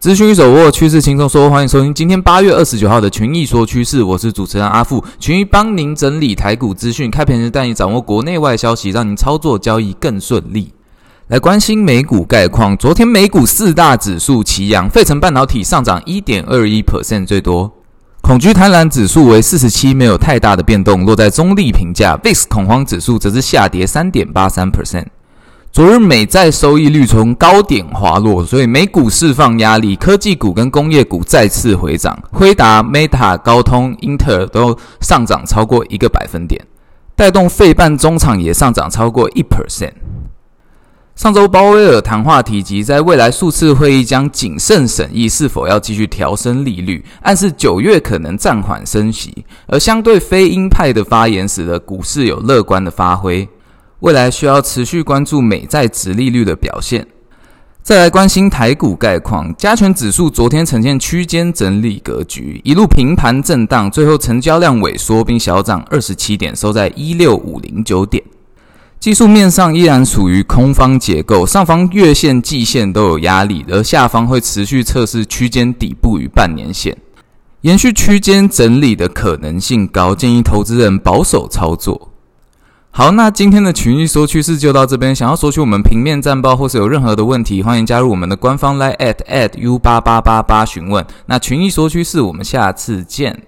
资讯一手握，趋势轻松说。欢迎收听今天八月二十九号的群益说趋势，我是主持人阿富。群益帮您整理台股资讯，开盘时带你掌握国内外消息，让您操作交易更顺利。来关心美股概况，昨天美股四大指数齐扬，费城半导体上涨一点二一 percent 最多，恐惧贪婪指数为四十七，没有太大的变动，落在中立评价。VIX 恐慌指数则是下跌三点八三 percent。昨日美债收益率从高点滑落，所以美股释放压力，科技股跟工业股再次回涨，辉达、Meta、高通、英特尔都上涨超过一个百分点，带动费半中场也上涨超过一 percent。上周鲍威尔谈话提及，在未来数次会议将谨慎审议是否要继续调升利率，暗示九月可能暂缓升息，而相对非鹰派的发言使得股市有乐观的发挥。未来需要持续关注美债殖利率的表现。再来关心台股概况，加权指数昨天呈现区间整理格局，一路平盘震荡，最后成交量萎缩并小涨二十七点，收在一六五零九点。技术面上依然属于空方结构，上方月线、季线都有压力，而下方会持续测试区间底部与半年线，延续区间整理的可能性高，建议投资人保守操作。好，那今天的群益说趋势就到这边。想要索取我们平面战报或是有任何的问题，欢迎加入我们的官方 LINE@ at at u 八八八八询问。那群益说趋势，我们下次见。